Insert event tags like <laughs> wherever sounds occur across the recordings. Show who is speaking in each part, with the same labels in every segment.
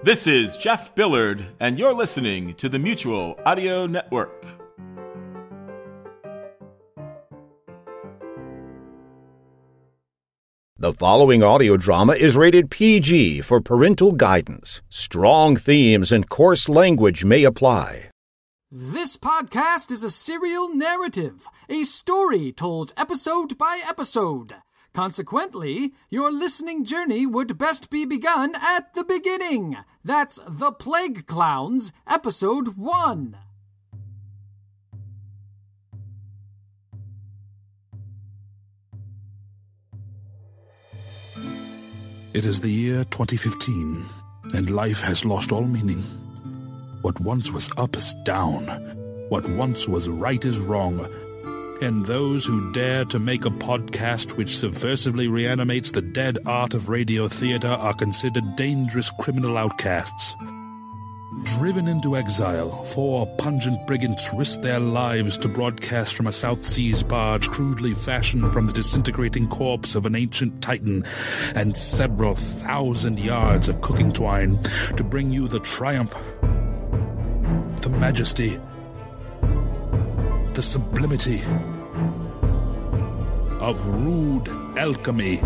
Speaker 1: This is Jeff Billard, and you're listening to the Mutual Audio Network.
Speaker 2: The following audio drama is rated PG for parental guidance. Strong themes and coarse language may apply.
Speaker 3: This podcast is a serial narrative, a story told episode by episode. Consequently, your listening journey would best be begun at the beginning. That's The Plague Clowns, Episode 1.
Speaker 4: It is the year 2015, and life has lost all meaning. What once was up is down. What once was right is wrong. And those who dare to make a podcast which subversively reanimates the dead art of radio theater are considered dangerous criminal outcasts. Driven into exile, four pungent brigands risk their lives to broadcast from a South Seas barge crudely fashioned from the disintegrating corpse of an ancient titan and several thousand yards of cooking twine to bring you the triumph, the majesty, the sublimity of rude alchemy.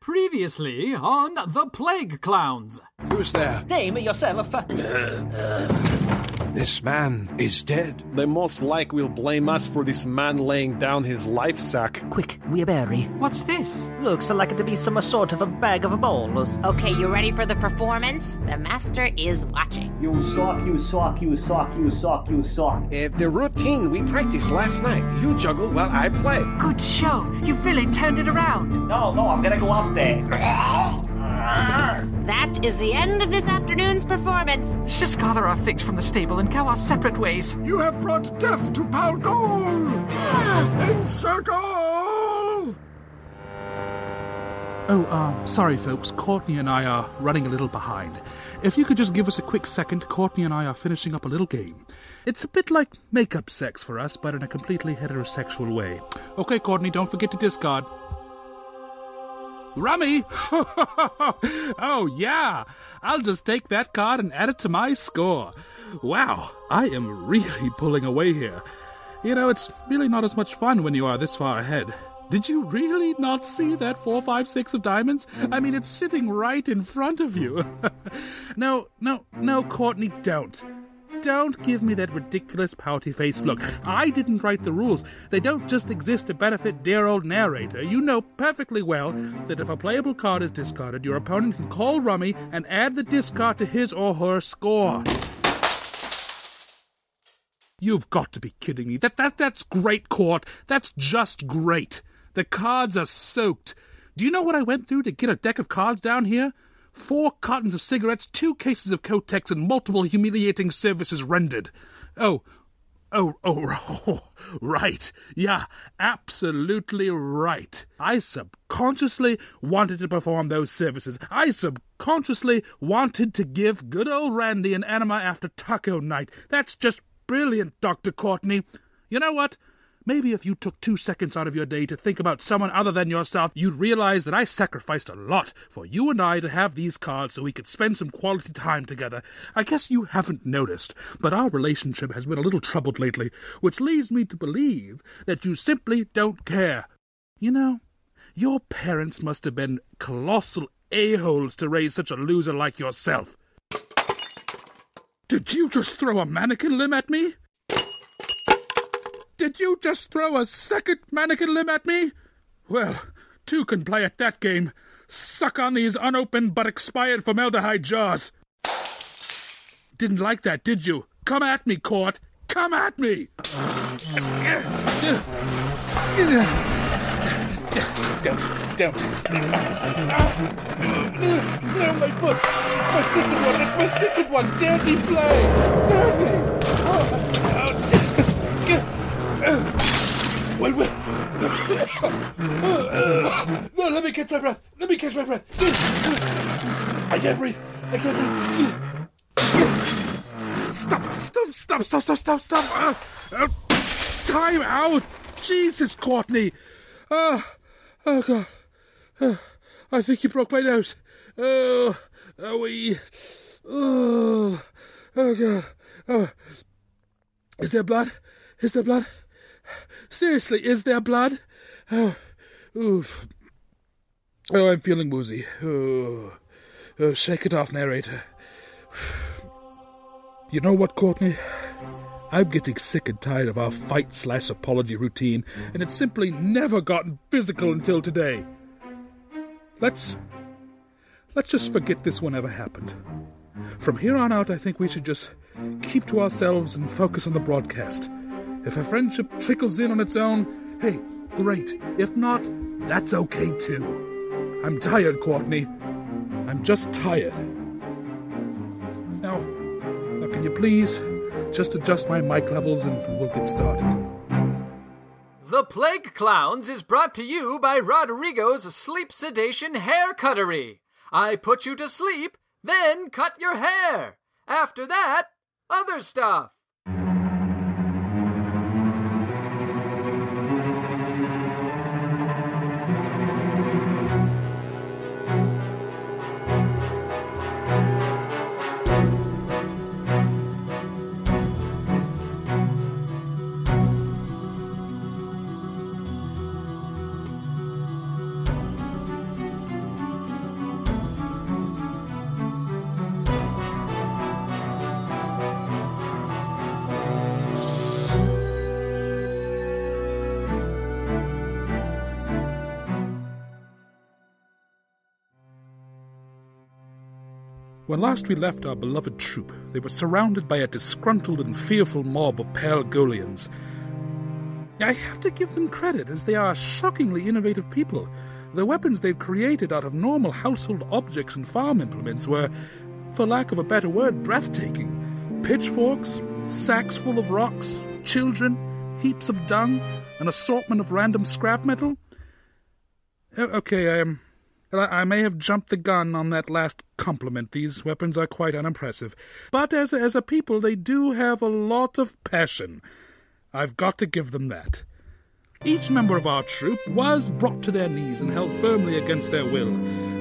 Speaker 3: Previously on The Plague Clowns.
Speaker 5: Who's there?
Speaker 6: Name yourself. <laughs>
Speaker 5: This man is dead.
Speaker 7: They most likely will blame us for this man laying down his life sack.
Speaker 6: Quick, we bury.
Speaker 3: What's this?
Speaker 6: Looks like it to be some sort of a bag of balls.
Speaker 8: Okay, you ready for the performance? The master is watching.
Speaker 9: You sock, you sock, you sock, you sock, you sock.
Speaker 7: Uh, the routine we practiced last night. You juggle while I play.
Speaker 3: Good show. You've really turned it around.
Speaker 9: No, no, I'm gonna go up there. <laughs>
Speaker 8: That is the end of this afternoon's performance.
Speaker 3: Let's just gather our things from the stable and go our separate ways.
Speaker 10: You have brought death to Palgol! Encircle!
Speaker 4: Oh, uh, sorry, folks. Courtney and I are running a little behind. If you could just give us a quick second, Courtney and I are finishing up a little game. It's a bit like makeup sex for us, but in a completely heterosexual way. Okay, Courtney, don't forget to discard. Rummy! <laughs> oh, yeah! I'll just take that card and add it to my score. Wow, I am really pulling away here. You know, it's really not as much fun when you are this far ahead. Did you really not see that 456 of diamonds? I mean, it's sitting right in front of you. <laughs> no, no, no, Courtney, don't. Don't give me that ridiculous pouty face look. I didn't write the rules. They don't just exist to benefit dear old narrator. You know perfectly well that if a playable card is discarded, your opponent can call Rummy and add the discard to his or her score. You've got to be kidding me. That that that's great, Court. That's just great. The cards are soaked. Do you know what I went through to get a deck of cards down here? Four cartons of cigarettes, two cases of Kotex, and multiple humiliating services rendered. Oh, oh, oh, <laughs> oh, right. Yeah, absolutely right. I subconsciously wanted to perform those services. I subconsciously wanted to give good old Randy an enema after taco night. That's just brilliant, Dr. Courtney. You know what? Maybe if you took two seconds out of your day to think about someone other than yourself, you'd realize that I sacrificed a lot for you and I to have these cards so we could spend some quality time together. I guess you haven't noticed, but our relationship has been a little troubled lately, which leads me to believe that you simply don't care. You know, your parents must have been colossal a-holes to raise such a loser like yourself. Did you just throw a mannequin limb at me? Did you just throw a second mannequin limb at me? Well, two can play at that game. Suck on these unopened but expired formaldehyde jars. Didn't like that, did you? Come at me, Court. Come at me. Don't, don't. No, my foot. My second one. It's my second one. Dirty play. Dirty. Well. No, let me catch my breath. Let me catch my breath. I can't breathe. I can't breathe. stop, stop, stop, stop, stop, stop, stop. Uh, uh, time out. Jesus, Courtney. Uh, oh, God. Uh, I think you broke my nose. Oh, oh, we. Oh, oh, God. Oh. Is there blood? Is there blood? Seriously, is there blood? Oh, oof. Oh, I'm feeling woozy. Oh, oh, shake it off, narrator. You know what, Courtney? I'm getting sick and tired of our fight slash apology routine, and it's simply never gotten physical until today. Let's. Let's just forget this one ever happened. From here on out, I think we should just keep to ourselves and focus on the broadcast. If a friendship trickles in on its own, hey, great. If not, that's okay too. I'm tired, Courtney. I'm just tired. Now, now can you please just adjust my mic levels and we'll get started.
Speaker 3: The Plague Clowns is brought to you by Rodrigo's Sleep Sedation Hair Cuttery. I put you to sleep, then cut your hair. After that, other stuff.
Speaker 4: When last we left our beloved troop, they were surrounded by a disgruntled and fearful mob of pale Palgolians. I have to give them credit, as they are shockingly innovative people. The weapons they've created out of normal household objects and farm implements were, for lack of a better word, breathtaking. Pitchforks, sacks full of rocks, children, heaps of dung, an assortment of random scrap metal. Okay, I am. I may have jumped the gun on that last compliment. These weapons are quite unimpressive. But as a, as a people, they do have a lot of passion. I've got to give them that. Each member of our troop was brought to their knees and held firmly against their will.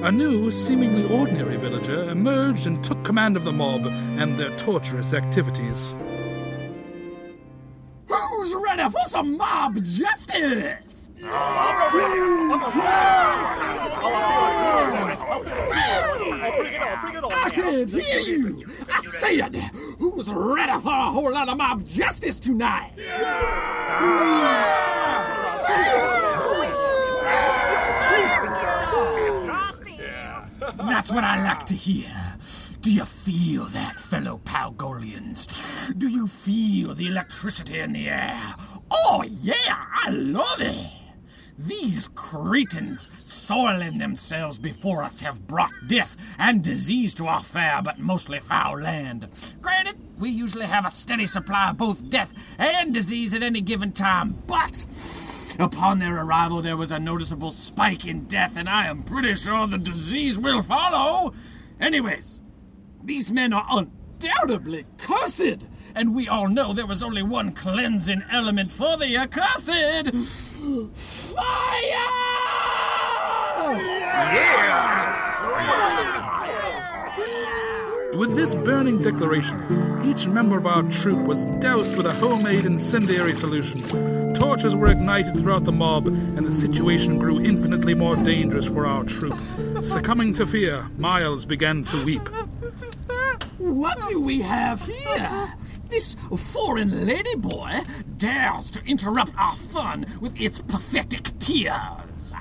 Speaker 4: A new, seemingly ordinary villager emerged and took command of the mob and their torturous activities.
Speaker 10: Who's ready for some mob justice? I can't hear you. I said, who's ready for a whole lot of mob justice tonight? That's what I like to hear. Do you feel that, fellow Palgolians? Do you feel the electricity in the air? Oh, yeah, I love it. These cretins, soiling themselves before us, have brought death and disease to our fair but mostly foul land. Granted, we usually have a steady supply of both death and disease at any given time, but upon their arrival there was a noticeable spike in death, and I am pretty sure the disease will follow. Anyways, these men are undoubtedly cursed, and we all know there was only one cleansing element for the accursed fire! Yeah!
Speaker 4: With this burning declaration, each member of our troop was doused with a homemade incendiary solution. Torches were ignited throughout the mob, and the situation grew infinitely more dangerous for our troop. Succumbing to fear, Miles began to weep.
Speaker 10: What do we have here? This foreign ladyboy dares to interrupt our fun with its pathetic tears.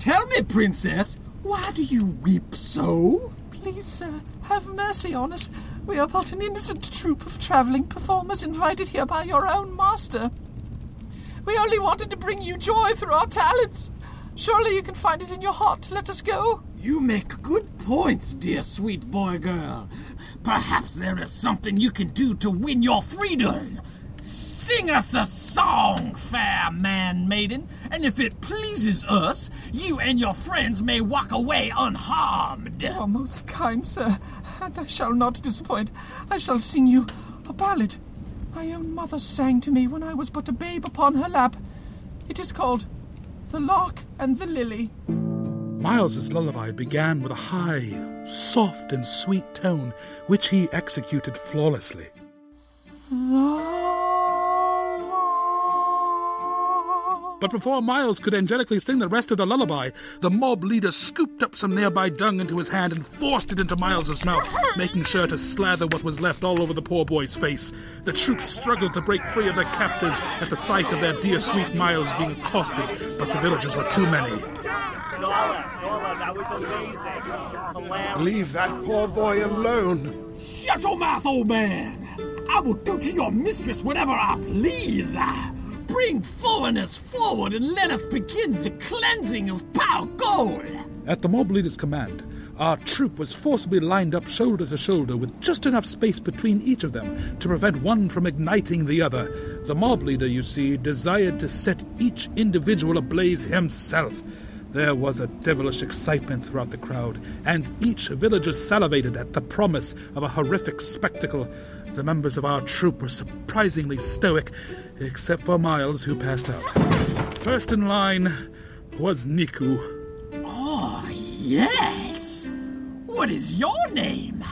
Speaker 10: Tell me, princess, why do you weep so?
Speaker 11: Please, sir, have mercy on us. We are but an innocent troop of traveling performers invited here by your own master. We only wanted to bring you joy through our talents. Surely you can find it in your heart to let us go.
Speaker 10: You make good points, dear sweet boy girl. Perhaps there is something you can do to win your freedom. Sing us a song, fair man maiden, and if it pleases us, you and your friends may walk away unharmed.
Speaker 11: Are most kind, sir, and I shall not disappoint. I shall sing you A ballad my own mother sang to me when I was but a babe upon her lap. It is called The Lark and the Lily.
Speaker 4: Miles's lullaby began with a high, soft, and sweet tone, which he executed flawlessly. But before Miles could angelically sing the rest of the lullaby, the mob leader scooped up some nearby dung into his hand and forced it into Miles's mouth, making sure to slather what was left all over the poor boy's face. The troops struggled to break free of their captors at the sight of their dear sweet Miles being accosted, but the villagers were too many.
Speaker 12: that was amazing.
Speaker 13: Leave that poor boy alone.
Speaker 10: Shut your mouth, old man! I will do to your mistress whatever I please. Bring foreigners forward and let us begin the cleansing of Palgol.
Speaker 4: At the mob leader's command, our troop was forcibly lined up shoulder to shoulder with just enough space between each of them to prevent one from igniting the other. The mob leader, you see, desired to set each individual ablaze himself. There was a devilish excitement throughout the crowd, and each villager salivated at the promise of a horrific spectacle. The members of our troop were surprisingly stoic, except for Miles, who passed out. First in line was Niku.
Speaker 10: Oh, yes. What is your name?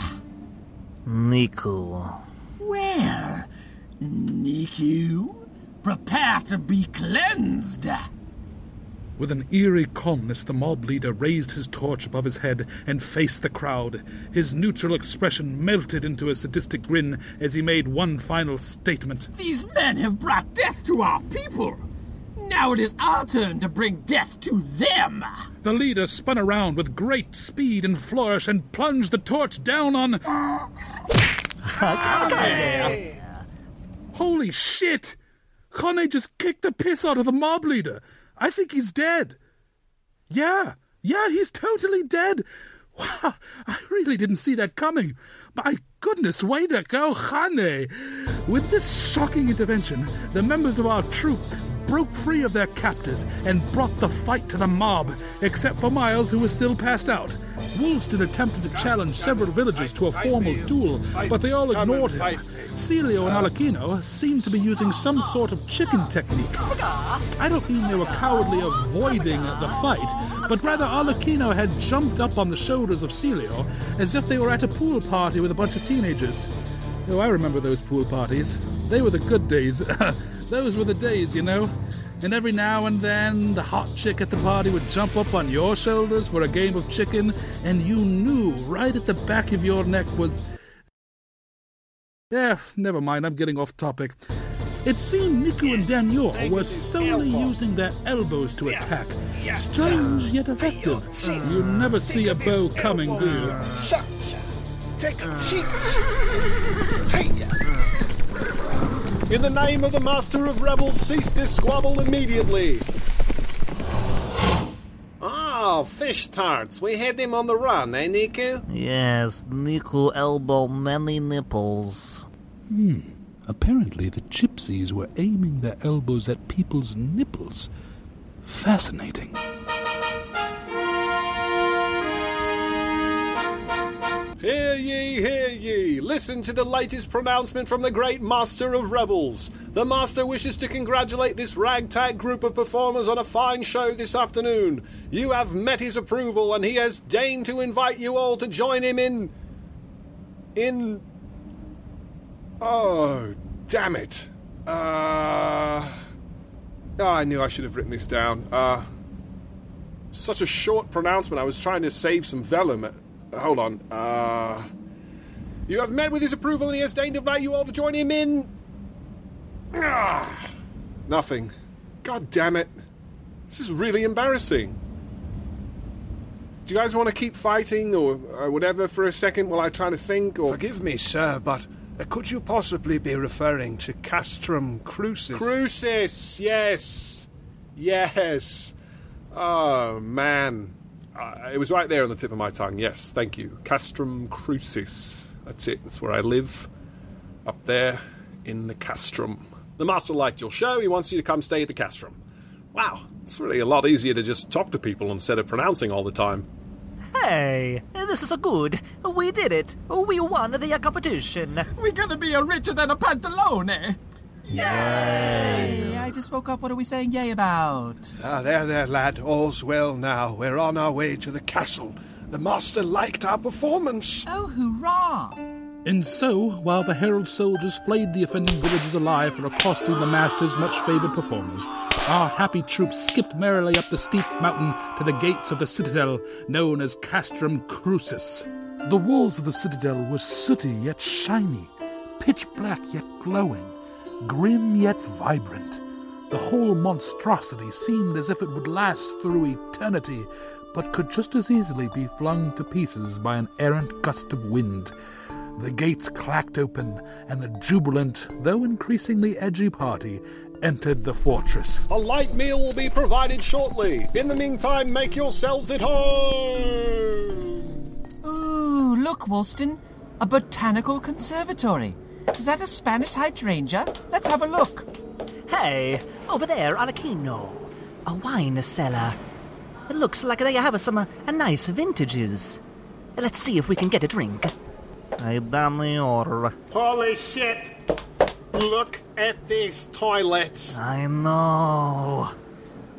Speaker 6: Niku.
Speaker 10: Well, Niku, prepare to be cleansed.
Speaker 4: With an eerie calmness, the mob leader raised his torch above his head and faced the crowd. His neutral expression melted into a sadistic grin as he made one final statement.
Speaker 10: These men have brought death to our people. Now it is our turn to bring death to them.
Speaker 4: The leader spun around with great speed and flourish and plunged the torch down on. Holy shit! Khane just kicked the piss out of the mob leader. I think he's dead. Yeah, yeah, he's totally dead. Wow, I really didn't see that coming. My goodness, way to go, Khane! With this shocking intervention, the members of our troop broke free of their captors and brought the fight to the mob, except for Miles, who was still passed out. Woolston attempted to challenge several villagers to a formal duel, but they all ignored him. Celio and Arlecchino seemed to be using some sort of chicken technique. I don't mean they were cowardly avoiding the fight, but rather Arlecchino had jumped up on the shoulders of Celio as if they were at a pool party with a bunch of teenagers. Oh, I remember those pool parties. They were the good days. <laughs> Those were the days, you know. And every now and then, the hot chick at the party would jump up on your shoulders for a game of chicken, and you knew right at the back of your neck was. Yeah, never mind, I'm getting off topic. It seemed Niku and Daniel were solely using their elbows to attack. Strange yet effective. You never see a bow coming, do you?
Speaker 13: Take a seat.
Speaker 5: In the name of the Master of Revels, cease this squabble immediately. Oh, fish tarts. We had them on the run, eh, Niku?
Speaker 6: Yes, Niku elbow many nipples.
Speaker 4: Hmm. Apparently, the gypsies were aiming their elbows at people's nipples. Fascinating.
Speaker 5: Hear ye, hear ye! Listen to the latest pronouncement from the great Master of revels. The Master wishes to congratulate this ragtag group of performers on a fine show this afternoon. You have met his approval, and he has deigned to invite you all to join him in. in. Oh, damn it. Uh. Oh, I knew I should have written this down. Uh. Such a short pronouncement, I was trying to save some vellum. Hold on. Uh. You have met with his approval and he has deigned to invite you all to join him in. Ah, nothing. God damn it. This is really embarrassing. Do you guys want to keep fighting or, or whatever for a second while I try to think? Or
Speaker 13: Forgive me, sir, but uh, could you possibly be referring to Castrum Crucis?
Speaker 5: Crucis, yes, yes. Oh man, uh, it was right there on the tip of my tongue. Yes, thank you. Castrum Crucis. That's it. That's where I live. Up there in the Castrum. The master liked your show. He wants you to come stay at the Castrum. Wow, it's really a lot easier to just talk to people instead of pronouncing all the time.
Speaker 6: Hey, this is a good. We did it. We won the competition.
Speaker 11: We're gonna be a richer than a pantalone.
Speaker 6: Yay!
Speaker 11: I just woke up. What are we saying yay about?
Speaker 5: Ah, there, there, lad. All's well now. We're on our way to the castle. The master liked our performance.
Speaker 11: Oh, hurrah!
Speaker 4: And so, while the herald soldiers flayed the offending villagers alive for accosting the master's much favored performers, our happy troops skipped merrily up the steep mountain to the gates of the citadel known as Castrum Crucis. The walls of the citadel were sooty yet shiny, pitch black yet glowing, grim yet vibrant. The whole monstrosity seemed as if it would last through eternity, but could just as easily be flung to pieces by an errant gust of wind. The gates clacked open, and the jubilant, though increasingly edgy party entered the fortress.
Speaker 7: A light meal will be provided shortly. In the meantime, make yourselves at home.
Speaker 11: Ooh, look, Woolston. A botanical conservatory. Is that a Spanish hydrangea? Let's have a look.
Speaker 6: Hey, over there, Arlecchino. A wine cellar. It looks like they have some uh, nice vintages. Let's see if we can get a drink. I've done the order.
Speaker 9: Holy shit!
Speaker 7: Look at these toilets.
Speaker 6: I know.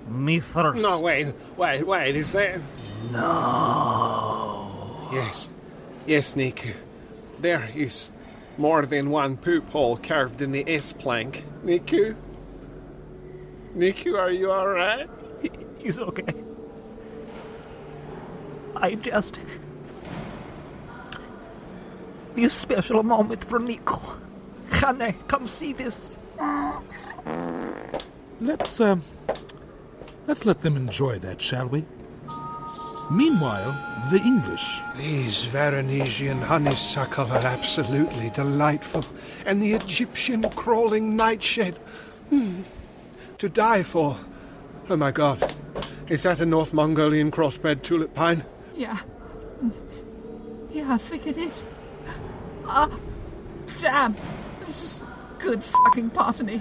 Speaker 6: Me first.
Speaker 7: No, wait, wait, wait, is there.
Speaker 6: No.
Speaker 7: Yes. Yes, Niku. There is more than one poop hole carved in the S plank. Niku? Niku, are you alright? <laughs>
Speaker 6: He's okay. I just. This special moment for Niku. Hane, come see this.
Speaker 4: Let's, uh, let's let them enjoy that, shall we? Meanwhile, the English.
Speaker 5: These Veronesian honeysuckle are absolutely delightful. And the Egyptian crawling nightshade. Hmm. To die for. Oh my god. Is that a North Mongolian crossbred tulip pine?
Speaker 11: Yeah. Yeah, I think it is. Ah, damn. This is good fucking botany.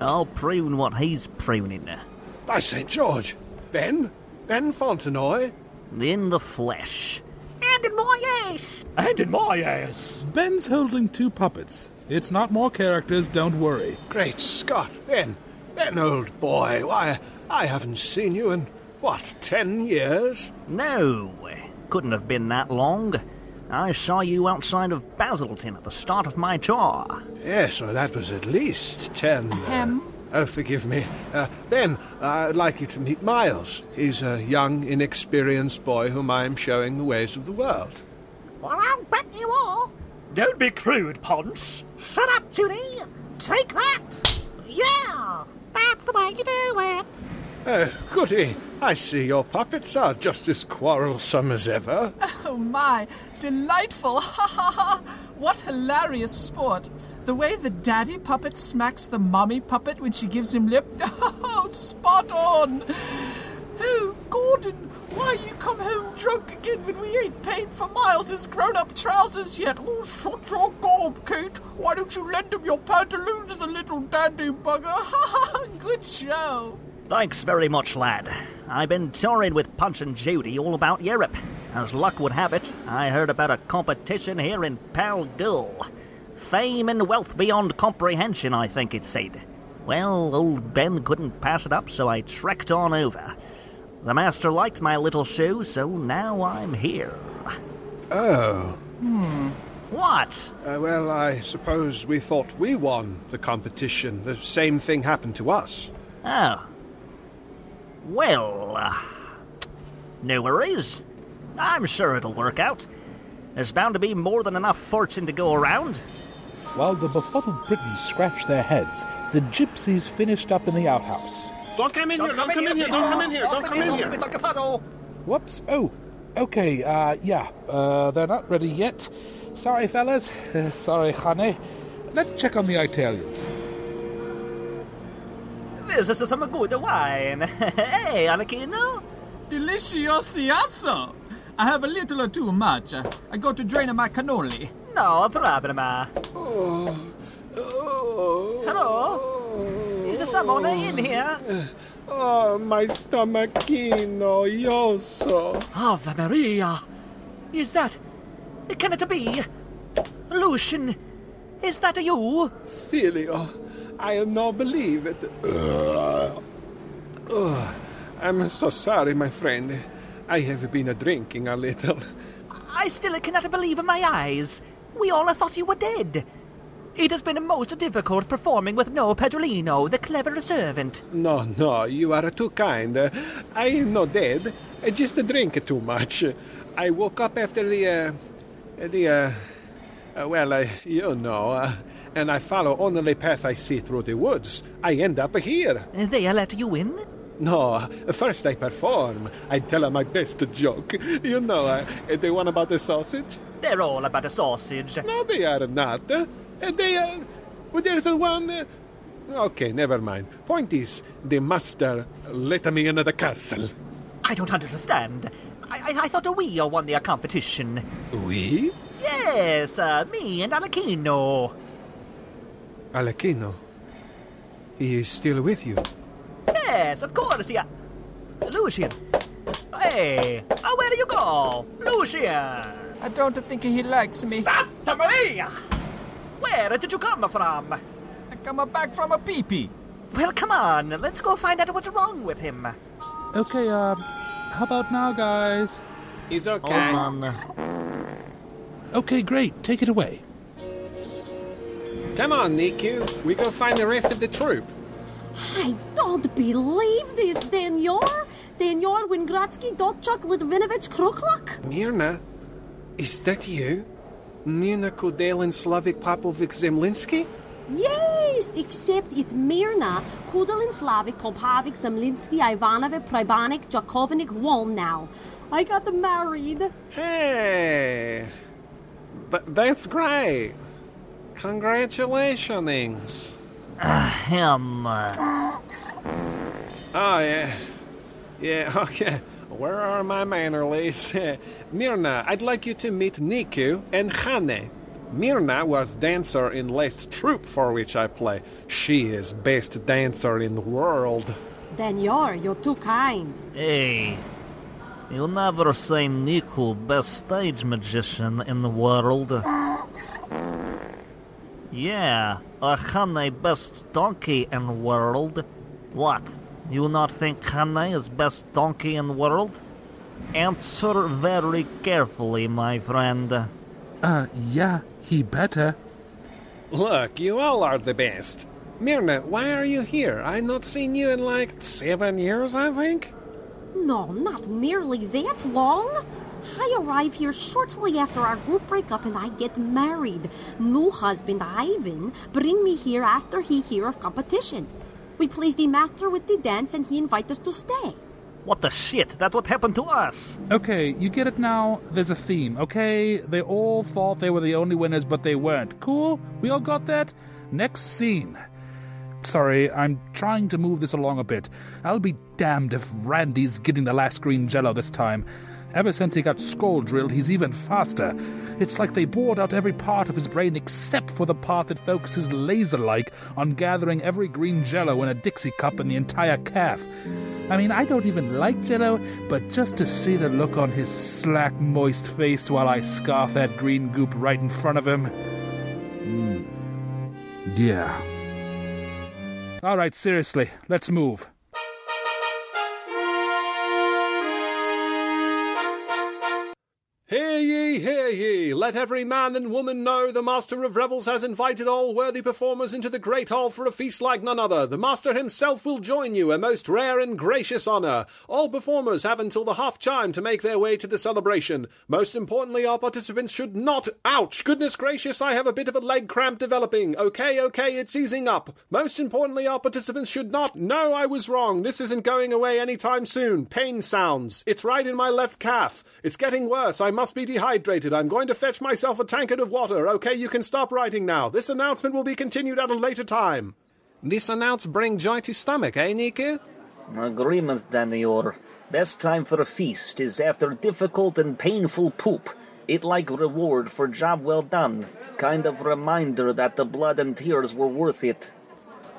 Speaker 6: I'll prune what he's pruning. There.
Speaker 5: By St. George. Ben? Ben Fontenoy?
Speaker 6: In the flesh.
Speaker 9: And in my ass!
Speaker 4: And in my ass! Ben's holding two puppets. It's not more characters, don't worry.
Speaker 5: Great Scott, Ben. Ben, old boy. Why, I haven't seen you in, what, ten years?
Speaker 6: No, couldn't have been that long. I saw you outside of Basilton at the start of my tour.
Speaker 5: Yes, well, that was at least ten.
Speaker 11: Ahem.
Speaker 5: Oh, forgive me. Uh, ben, I'd like you to meet Miles. He's a young, inexperienced boy whom I am showing the ways of the world.
Speaker 9: Well, I'll bet you are.
Speaker 6: Don't be crude, Ponce.
Speaker 9: Shut up, Judy. Take that. Yeah, that's the way you do it.
Speaker 5: Oh, goody. I see your puppets are just as quarrelsome as ever.
Speaker 11: Oh my, delightful! <laughs> Ha ha ha! What hilarious sport! The way the daddy puppet smacks the mommy puppet when she gives him lip. <laughs> Oh, spot on! Oh, Gordon, why you come home drunk again when we ain't paid for Miles's grown-up trousers yet? Oh, shut your gob, Kate! Why don't you lend him your pantaloons, the little dandy bugger? <laughs> Ha ha! Good show.
Speaker 6: Thanks very much, lad. I've been touring with Punch and Judy all about Europe. As luck would have it, I heard about a competition here in Palgol. Fame and wealth beyond comprehension, I think it said. Well, old Ben couldn't pass it up, so I trekked on over. The master liked my little show, so now I'm here.
Speaker 5: Oh. Hmm.
Speaker 6: What?
Speaker 5: Uh, well, I suppose we thought we won the competition. The same thing happened to us.
Speaker 6: Oh. Well, uh, no worries. I'm sure it'll work out. There's bound to be more than enough fortune to go around.
Speaker 4: While the befuddled Britons scratched their heads, the gypsies finished up in the outhouse.
Speaker 7: Don't come in here, don't come in here, don't come in here, don't come in here.
Speaker 9: It's like a puddle.
Speaker 4: Whoops. Oh, okay. Uh, yeah. Uh, they're not ready yet. Sorry, fellas. Uh, sorry, honey. Let's check on the Italians.
Speaker 6: This is some good wine. <laughs> hey, Arlecchino?
Speaker 11: Delicioso! I have a little or too much. I go to drain my cannoli.
Speaker 6: No problem.
Speaker 5: Oh. Oh.
Speaker 6: Hello? Is someone in here?
Speaker 5: Oh, my stomachino, yoso.
Speaker 6: Ave Maria! Is that. Can it be? Lucian, is that you?
Speaker 5: Celio, I not believe it. Uh. Oh, I'm so sorry, my friend. I have been a drinking a little.
Speaker 6: I still cannot believe in my eyes. We all thought you were dead. It has been most difficult performing with no Pedrolino, the clever servant.
Speaker 5: No, no, you are too kind. I am not dead. I just drink too much. I woke up after the, uh, the, uh, uh, well, uh, you know, uh, and I follow only the path I see through the woods. I end up here.
Speaker 6: They let you in?
Speaker 5: No, first I perform. I tell my best joke. You know, uh, the one about the sausage?
Speaker 6: They're all about the sausage.
Speaker 5: No, they are not. Uh, they are. Well, there's a one. Uh, okay, never mind. Point is, the master let me into the castle.
Speaker 6: I don't understand. I, I, I thought we won the competition.
Speaker 5: We?
Speaker 6: Yes, uh, me and Arlecchino.
Speaker 5: Arlecchino? He is still with you?
Speaker 6: Yes, of course, yeah. Lucian. Hey, uh, where do you go? Lucian!
Speaker 11: I don't think he likes me.
Speaker 6: Santa Maria! Where did you come from?
Speaker 11: I come back from a pee-pee.
Speaker 6: Well, come on, let's go find out what's wrong with him.
Speaker 4: Okay, uh, how about now, guys?
Speaker 5: He's okay.
Speaker 6: Hold on.
Speaker 4: Okay, great. Take it away.
Speaker 5: Come on, Niku. We go find the rest of the troop.
Speaker 14: I don't believe this, Danior. Danior Wingratsky Dotchuk Litvinovich Kruklak.
Speaker 5: Mirna, is that you? Mirna Kudelin Slavik Popovic Zemlinsky?
Speaker 14: Yes, except it's Mirna Kudelin Slavik Kopavik Zemlinsky Ivanovich Pribanik Jakovinik Won now. I got married.
Speaker 5: Hey, Th- that's great. Congratulations.
Speaker 6: Uh, him. Uh,
Speaker 5: Oh, yeah. Yeah, <laughs> okay. Where are my mannerlies? <laughs> Mirna, I'd like you to meet Niku and Hane. Mirna was dancer in last troupe for which I play. She is best dancer in the world.
Speaker 14: Danior, you're too kind.
Speaker 6: hey, you'll never say Niku best stage magician in the world. Yeah, Hane best donkey in the world. What? You not think Hane is best donkey in the world? Answer very carefully, my friend.
Speaker 4: Uh, yeah, he better.
Speaker 5: Look, you all are the best. Mirna, why are you here? i not seen you in like seven years, I think.
Speaker 14: No, not nearly that long. I arrive here shortly after our group breakup and I get married. New husband Ivan bring me here after he hear of competition. We please the master with the dance and he invite us to stay.
Speaker 6: What the shit? That's what happened to us.
Speaker 4: Okay, you get it now. There's a theme, okay? They all thought they were the only winners, but they weren't. Cool? We all got that? Next scene. Sorry, I'm trying to move this along a bit. I'll be damned if Randy's getting the last green jello this time. Ever since he got skull drilled, he's even faster. It's like they bored out every part of his brain except for the part that focuses laser like on gathering every green jello in a Dixie cup in the entire calf. I mean, I don't even like jello, but just to see the look on his slack, moist face while I scarf that green goop right in front of him. Mm. Yeah. All right, seriously, let's move.
Speaker 5: Hear ye! Let every man and woman know the Master of Revels has invited all worthy performers into the great hall for a feast like none other. The Master himself will join you, a most rare and gracious honor. All performers have until the half chime to make their way to the celebration. Most importantly, our participants should not. Ouch! Goodness gracious, I have a bit of a leg cramp developing. Okay, okay, it's easing up. Most importantly, our participants should not. No, I was wrong. This isn't going away anytime soon. Pain sounds. It's right in my left calf. It's getting worse. I must be dehydrated. I'm going to fetch myself a tankard of water. Okay, you can stop writing now. This announcement will be continued at a later time. This announce bring joy to stomach, eh, Niku?
Speaker 6: Agreement, Danior. Best time for a feast is after difficult and painful poop. It like reward for job well done. Kind of reminder that the blood and tears were worth it.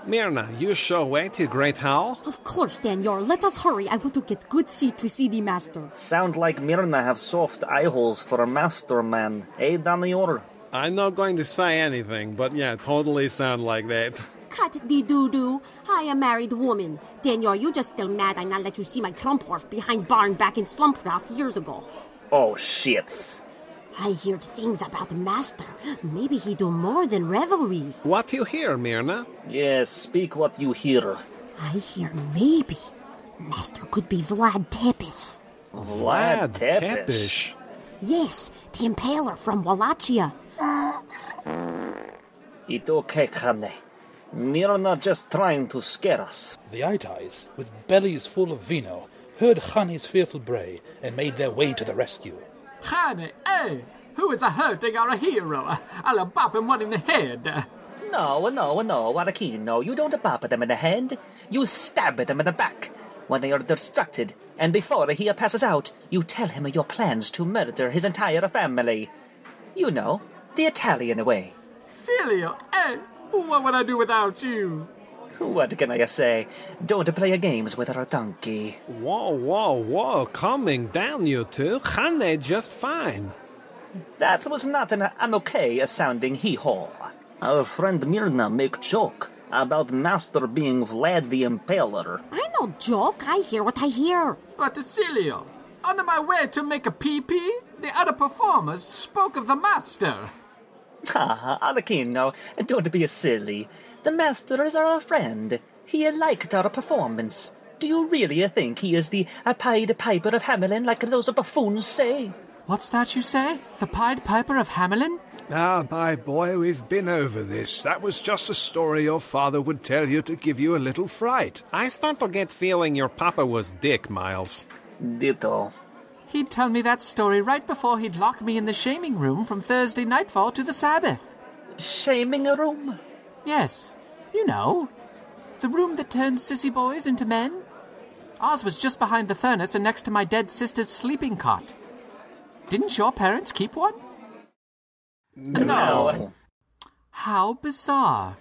Speaker 5: Myrna, you sure waited, Great Hal?
Speaker 14: Of course, Daniel. Let us hurry. I want to get good seat to see the master.
Speaker 9: Sound like Myrna have soft eye holes for a master man, eh, Daniel?
Speaker 5: I'm not going to say anything, but yeah, totally sound like that.
Speaker 14: Cut the doo-doo. I am married woman. Daniel, you just still mad I not let you see my Krumphoff behind barn back in Slumpcraft years ago.
Speaker 9: Oh, shit.
Speaker 14: I heard things about master. Maybe he do more than revelries.
Speaker 5: What you hear, Myrna?
Speaker 9: Yes, speak what you hear.
Speaker 14: I hear maybe master could be Vlad Tepes.
Speaker 9: Vlad Tepish?
Speaker 14: Yes, the impaler from Wallachia.
Speaker 9: It okay, Khane. Myrna just trying to scare us.
Speaker 4: The Itais, with bellies full of vino, heard Khani's fearful bray and made their way to the rescue.
Speaker 3: Khane, eh? Who is a hurting or a hero? I'll bop him one in the head.
Speaker 9: No, no, no, Warakino, you don't bop them in the head. You stab them in the back when they are distracted, and before he passes out, you tell him your plans to murder his entire family. You know, the Italian way.
Speaker 3: Celio, eh? What would I do without you?
Speaker 9: What can I say? Don't play games with our donkey.
Speaker 5: Whoa, whoa, whoa, calming down, you two. Khane just fine.
Speaker 9: That was not an, an okay sounding hee-haw. Our friend Mirna make joke about Master being Vlad the Impaler.
Speaker 14: I no joke. I hear what I hear.
Speaker 3: But Celio, on my way to make a pee-pee, the other performers spoke of the master.
Speaker 9: Ah, Arlecchino, don't be a silly. The master is our friend. He liked our performance. Do you really think he is the Pied Piper of Hamelin like those buffoons say?
Speaker 3: What's that you say? The Pied Piper of Hamelin?
Speaker 5: Ah, my boy, we've been over this. That was just a story your father would tell you to give you a little fright. I start to get feeling your papa was Dick, Miles.
Speaker 9: Ditto.
Speaker 3: He'd tell me that story right before he'd lock me in the shaming room from Thursday nightfall to the Sabbath.
Speaker 9: Shaming room?
Speaker 3: Yes. You know. The room that turns sissy boys into men. Ours was just behind the furnace and next to my dead sister's sleeping cot. Didn't your parents keep one?
Speaker 9: No.
Speaker 3: How bizarre.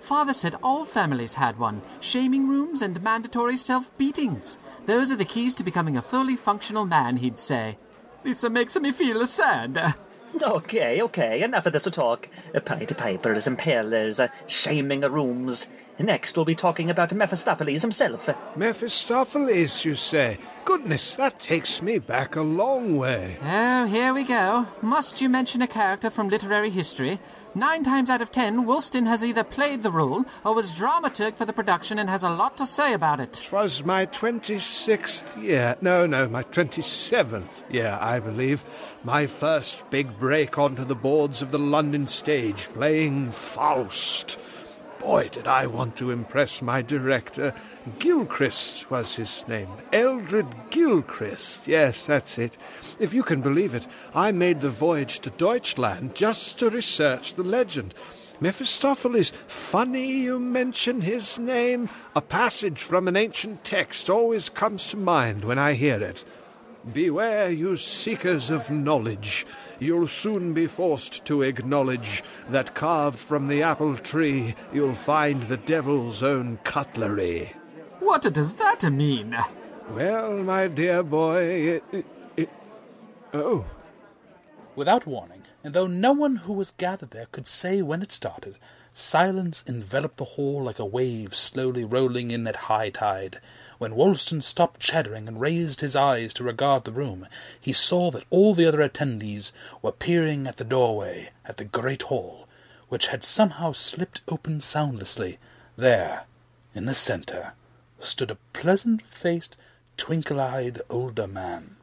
Speaker 3: Father said all families had one shaming rooms and mandatory self beatings. Those are the keys to becoming a fully functional man, he'd say. This makes me feel sad. <laughs>
Speaker 9: Okay, okay, enough of this talk. Pied Pipers, Impalers, uh, shaming rooms. Next, we'll be talking about Mephistopheles himself.
Speaker 5: Mephistopheles, you say? Goodness, that takes me back a long way.
Speaker 3: Oh, here we go. Must you mention a character from literary history? Nine times out of ten, Woolston has either played the role or was dramaturg for the production and has a lot to say about it.
Speaker 5: Twas my 26th year. No, no, my 27th year, I believe. My first big break onto the boards of the London stage, playing Faust. Boy, did I want to impress my director. Gilchrist was his name. Eldred Gilchrist. Yes, that's it. If you can believe it, I made the voyage to Deutschland just to research the legend. Mephistopheles, funny you mention his name. A passage from an ancient text always comes to mind when I hear it. Beware, you seekers of knowledge. You'll soon be forced to acknowledge that carved from the apple tree you'll find the devil's own cutlery.
Speaker 3: What does that mean?
Speaker 5: Well, my dear boy, it, it, it, Oh.
Speaker 4: Without warning, and though no one who was gathered there could say when it started, silence enveloped the hall like a wave slowly rolling in at high tide. When Woolston stopped chattering and raised his eyes to regard the room, he saw that all the other attendees were peering at the doorway at the great hall, which had somehow slipped open soundlessly. There, in the centre, stood a pleasant-faced, twinkle-eyed older man.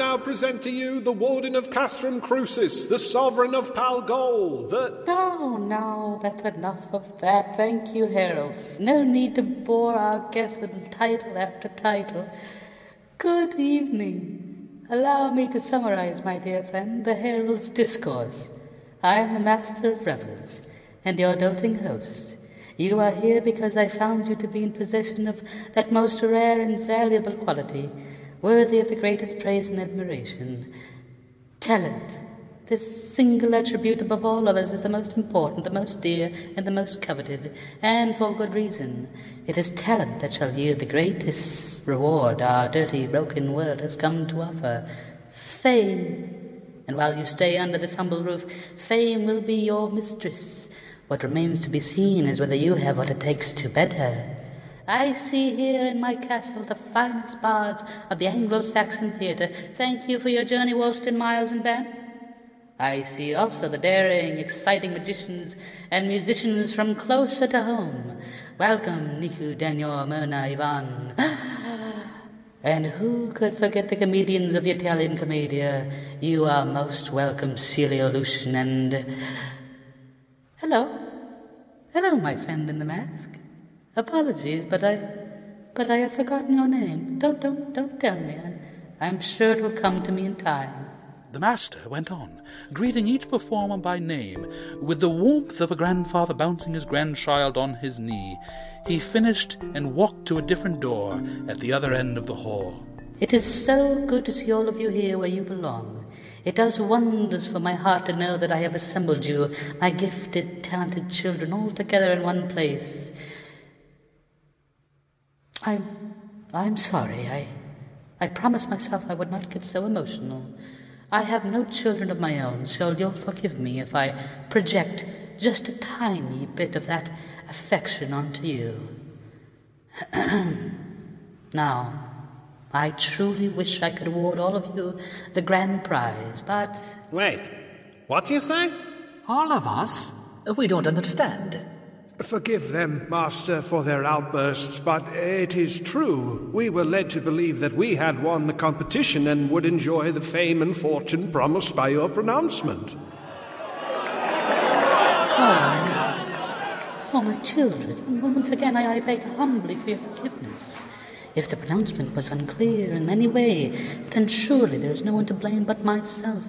Speaker 5: Now present to you the Warden of Castrum Crucis, the Sovereign of Palgol, the.
Speaker 15: Oh, no, no, that's enough of that. Thank you, heralds. No need to bore our guests with title after title. Good evening. Allow me to summarize, my dear friend, the herald's discourse. I am the master of revels. and your doting host. You are here because I found you to be in possession of that most rare and valuable quality, worthy of the greatest praise and admiration. Talent. This single attribute above all others is the most important, the most dear, and the most coveted, and for good reason. It is talent that shall yield the greatest reward our dirty, broken world has come to offer fame. And while you stay under this humble roof, fame will be your mistress. What remains to be seen is whether you have what it takes to bed her. I see here in my castle the finest bards of the Anglo-Saxon theatre. Thank you for your journey, Woolston, Miles, and Ben. I see also the daring, exciting magicians and musicians from closer to home. Welcome, Niku, Daniel, Myrna, Ivan. <gasps> And who could forget the comedians of the Italian Commedia? You are most welcome, Celio Lucian, and... Hello. Hello, my friend in the mask. Apologies, but I... But I have forgotten your name. Don't, don't, don't tell me. I'm, I'm sure it will come to me in time.
Speaker 4: The master went on, greeting each performer by name, with the warmth of a grandfather bouncing his grandchild on his knee. He finished and walked to a different door at the other end of the hall.
Speaker 15: It is so good to see all of you here where you belong. It does wonders for my heart to know that I have assembled you, my gifted, talented children, all together in one place. I'm, I'm sorry. I, I promised myself I would not get so emotional. I have no children of my own, so you'll forgive me if I project just a tiny bit of that affection onto you. <clears throat> now, I truly wish I could award all of you the grand prize, but.
Speaker 16: Wait, what do you say?
Speaker 3: All of us?
Speaker 6: We don't understand.
Speaker 5: Forgive them, Master, for their outbursts, but it is true. We were led to believe that we had won the competition and would enjoy the fame and fortune promised by your pronouncement.
Speaker 15: Oh, oh my children, once again I, I beg humbly for your forgiveness. If the pronouncement was unclear in any way, then surely there is no one to blame but myself.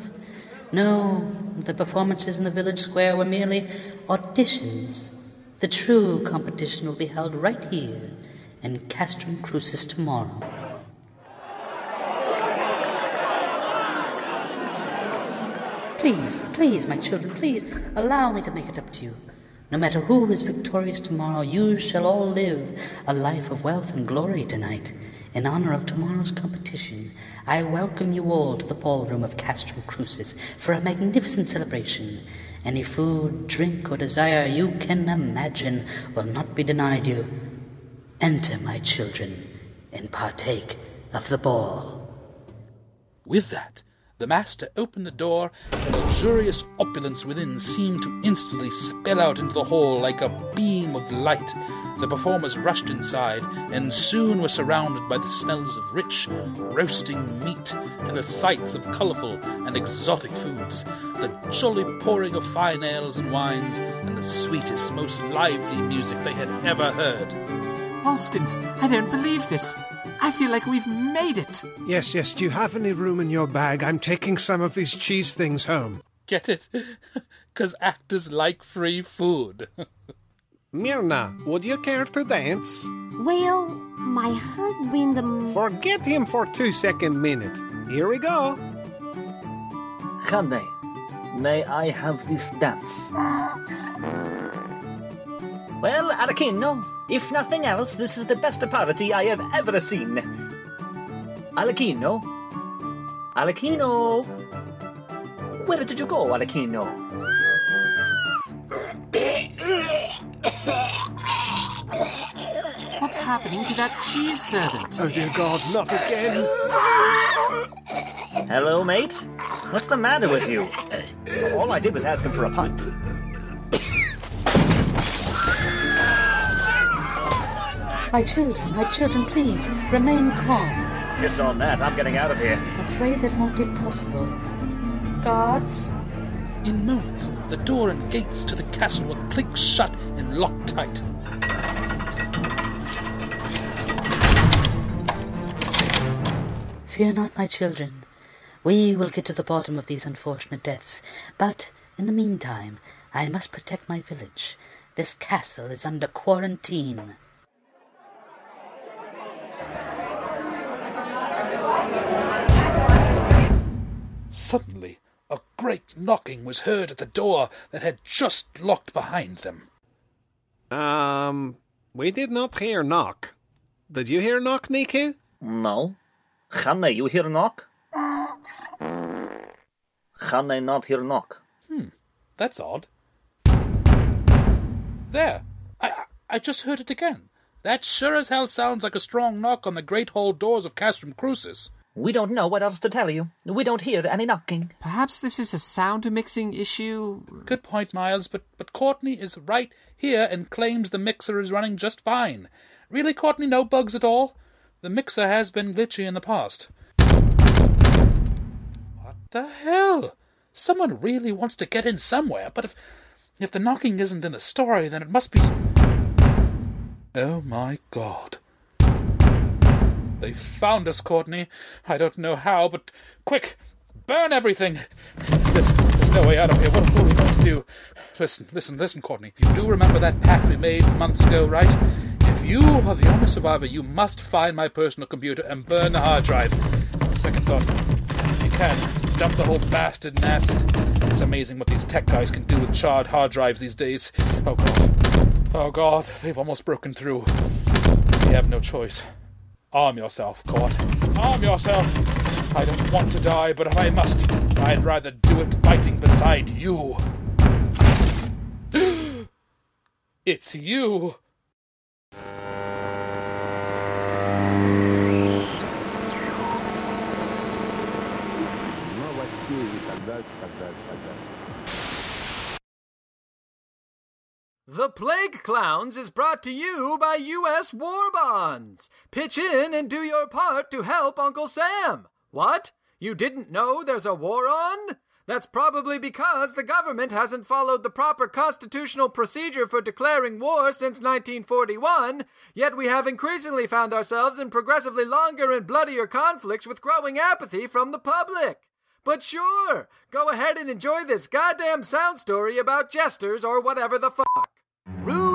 Speaker 15: No, the performances in the village square were merely auditions. The true competition will be held right here in Castrum Crucis tomorrow. Please, please, my children, please allow me to make it up to you. No matter who is victorious tomorrow, you shall all live a life of wealth and glory tonight. In honor of tomorrow's competition, I welcome you all to the ballroom of Castrum Crucis for a magnificent celebration. Any food, drink, or desire you can imagine will not be denied you. Enter, my children, and partake of the ball.
Speaker 4: With that, the master opened the door, and the luxurious opulence within seemed to instantly spill out into the hall like a beam of light. The performers rushed inside, and soon were surrounded by the smells of rich, roasting meat and the sights of colourful and exotic foods, the jolly pouring of fine ales and wines, and the sweetest, most lively music they had ever heard.
Speaker 3: Austin, I don't believe this. I feel like we've made it.
Speaker 5: Yes, yes. Do you have any room in your bag? I'm taking some of these cheese things home.
Speaker 4: Get it? <laughs> Because actors like free food. <laughs>
Speaker 16: Myrna, would you care to dance?
Speaker 14: Well, my husband. Um...
Speaker 16: Forget him for two second minute. Here we go.
Speaker 6: Honey, may I have this dance? Well, Arlecchino, if nothing else, this is the best party I have ever seen. Arlecchino? Arlecchino? Where did you go, Arlecchino?
Speaker 3: What's happening to that cheese servant?
Speaker 5: Oh, dear God, not again.
Speaker 6: Hello, mate. What's the matter with you? All I did was ask him for a pint.
Speaker 15: My children, my children, please remain calm.
Speaker 6: Kiss on that. I'm getting out of here.
Speaker 15: I'm afraid that won't be possible. Guards?
Speaker 4: In moments, the door and gates to the castle were clinked shut and locked tight.
Speaker 15: Fear not, my children. We will get to the bottom of these unfortunate deaths. But in the meantime, I must protect my village. This castle is under quarantine.
Speaker 4: Suddenly, a great knocking was heard at the door that had just locked behind them.
Speaker 16: Um, we did not hear knock. Did you hear knock, Niku?
Speaker 6: No. Can you hear knock? Can I not hear knock?
Speaker 4: Hmm, that's odd. There, I, I I just heard it again. That sure as hell sounds like a strong knock on the great hall doors of Castrum Crucis.
Speaker 6: We don't know what else to tell you. We don't hear any knocking.
Speaker 3: Perhaps this is a sound mixing issue.
Speaker 4: Good point, Miles, but, but Courtney is right here and claims the mixer is running just fine. Really, Courtney, no bugs at all? The mixer has been glitchy in the past. What the hell? Someone really wants to get in somewhere, but if if the knocking isn't in the story, then it must be. Oh my god. They found us, Courtney. I don't know how, but quick! Burn everything! There's, there's no way out of here. What, are we going to do? Listen, listen, listen, Courtney. You do remember that pact we made months ago, right? If you are the only survivor, you must find my personal computer and burn the hard drive. Second thought, if you can, dump the whole bastard in acid. It's amazing what these tech guys can do with charred hard drives these days. Oh god. Oh god, they've almost broken through. We have no choice. Arm yourself, Court. Arm yourself! I don't want to die, but if I must, I'd rather do it fighting beside you. <gasps> it's you!
Speaker 3: The Plague Clowns is brought to you by U.S. War Bonds. Pitch in and do your part to help Uncle Sam. What? You didn't know there's a war on? That's probably because the government hasn't followed the proper constitutional procedure for declaring war since 1941, yet we have increasingly found ourselves in progressively longer and bloodier conflicts with growing apathy from the public. But sure, go ahead and enjoy this goddamn sound story about jesters or whatever the fuck.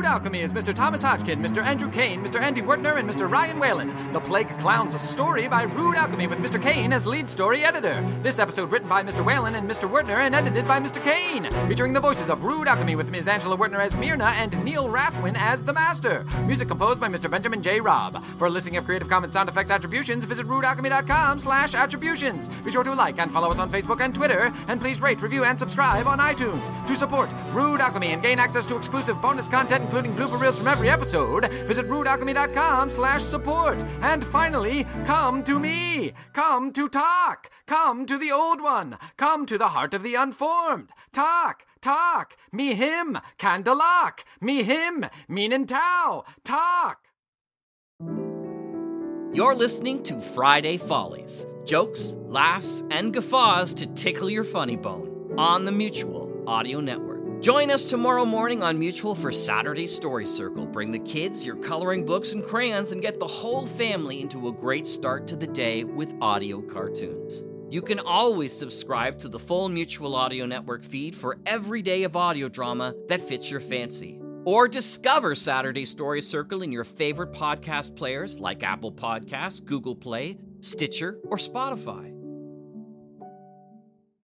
Speaker 3: Alchemy is Mr. Thomas Hodgkin, Mr. Andrew Kane, Mr. Andy Wertner, and Mr. Ryan Whalen. The Plague Clowns, a story by Rude Alchemy with Mr. Kane as lead story editor. This episode written by Mr. Whalen and Mr. Wertner and edited by Mr. Kane. Featuring the voices of Rude Alchemy with Ms. Angela Wertner as Myrna and Neil Rathwin as the Master. Music composed by Mr. Benjamin J. Robb. For a listing of Creative Commons sound effects attributions, visit rudealchemy.com slash attributions. Be sure to like and follow us on Facebook and Twitter, and please rate, review, and subscribe on iTunes. To support Rude Alchemy and gain access to exclusive bonus content, including blooper reels from every episode, visit rudealchemy.com slash support. And finally, come to me. Come to talk. Come to the old one. Come to the heart of the unformed. Talk. Talk. Me him. Candalak. Me him. Meanin Tao. Talk.
Speaker 17: You're listening to Friday Follies jokes, laughs, and guffaws to tickle your funny bone on the Mutual Audio Network. Join us tomorrow morning on Mutual for Saturday Story Circle. Bring the kids, your coloring books, and crayons, and get the whole family into a great start to the day with audio cartoons. You can always subscribe to the full Mutual Audio Network feed for every day of audio drama that fits your fancy. Or discover Saturday Story Circle in your favorite podcast players like Apple Podcasts, Google Play, Stitcher, or Spotify.